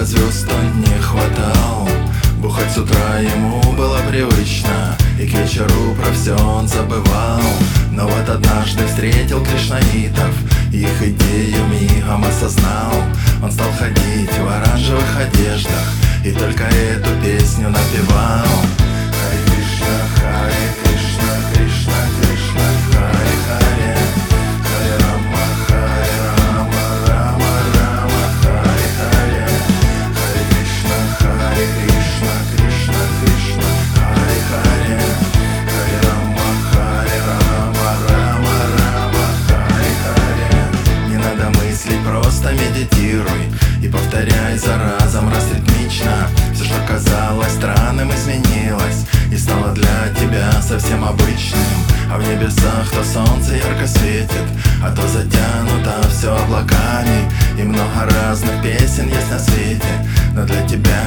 неба звезд он не хватал Бухать с утра ему было привычно И к вечеру про все он забывал. Но вот однажды встретил кришнаитов Их идею мигом осознал. Он стал ходить в оранжевых одеждах И только эту песню напевал. Медитируй И повторяй за разом, раз ритмично Все, что казалось странным, изменилось И стало для тебя совсем обычным. А в небесах то солнце ярко светит А то затянуто все облаками. И много разных песен есть на свете Но для тебя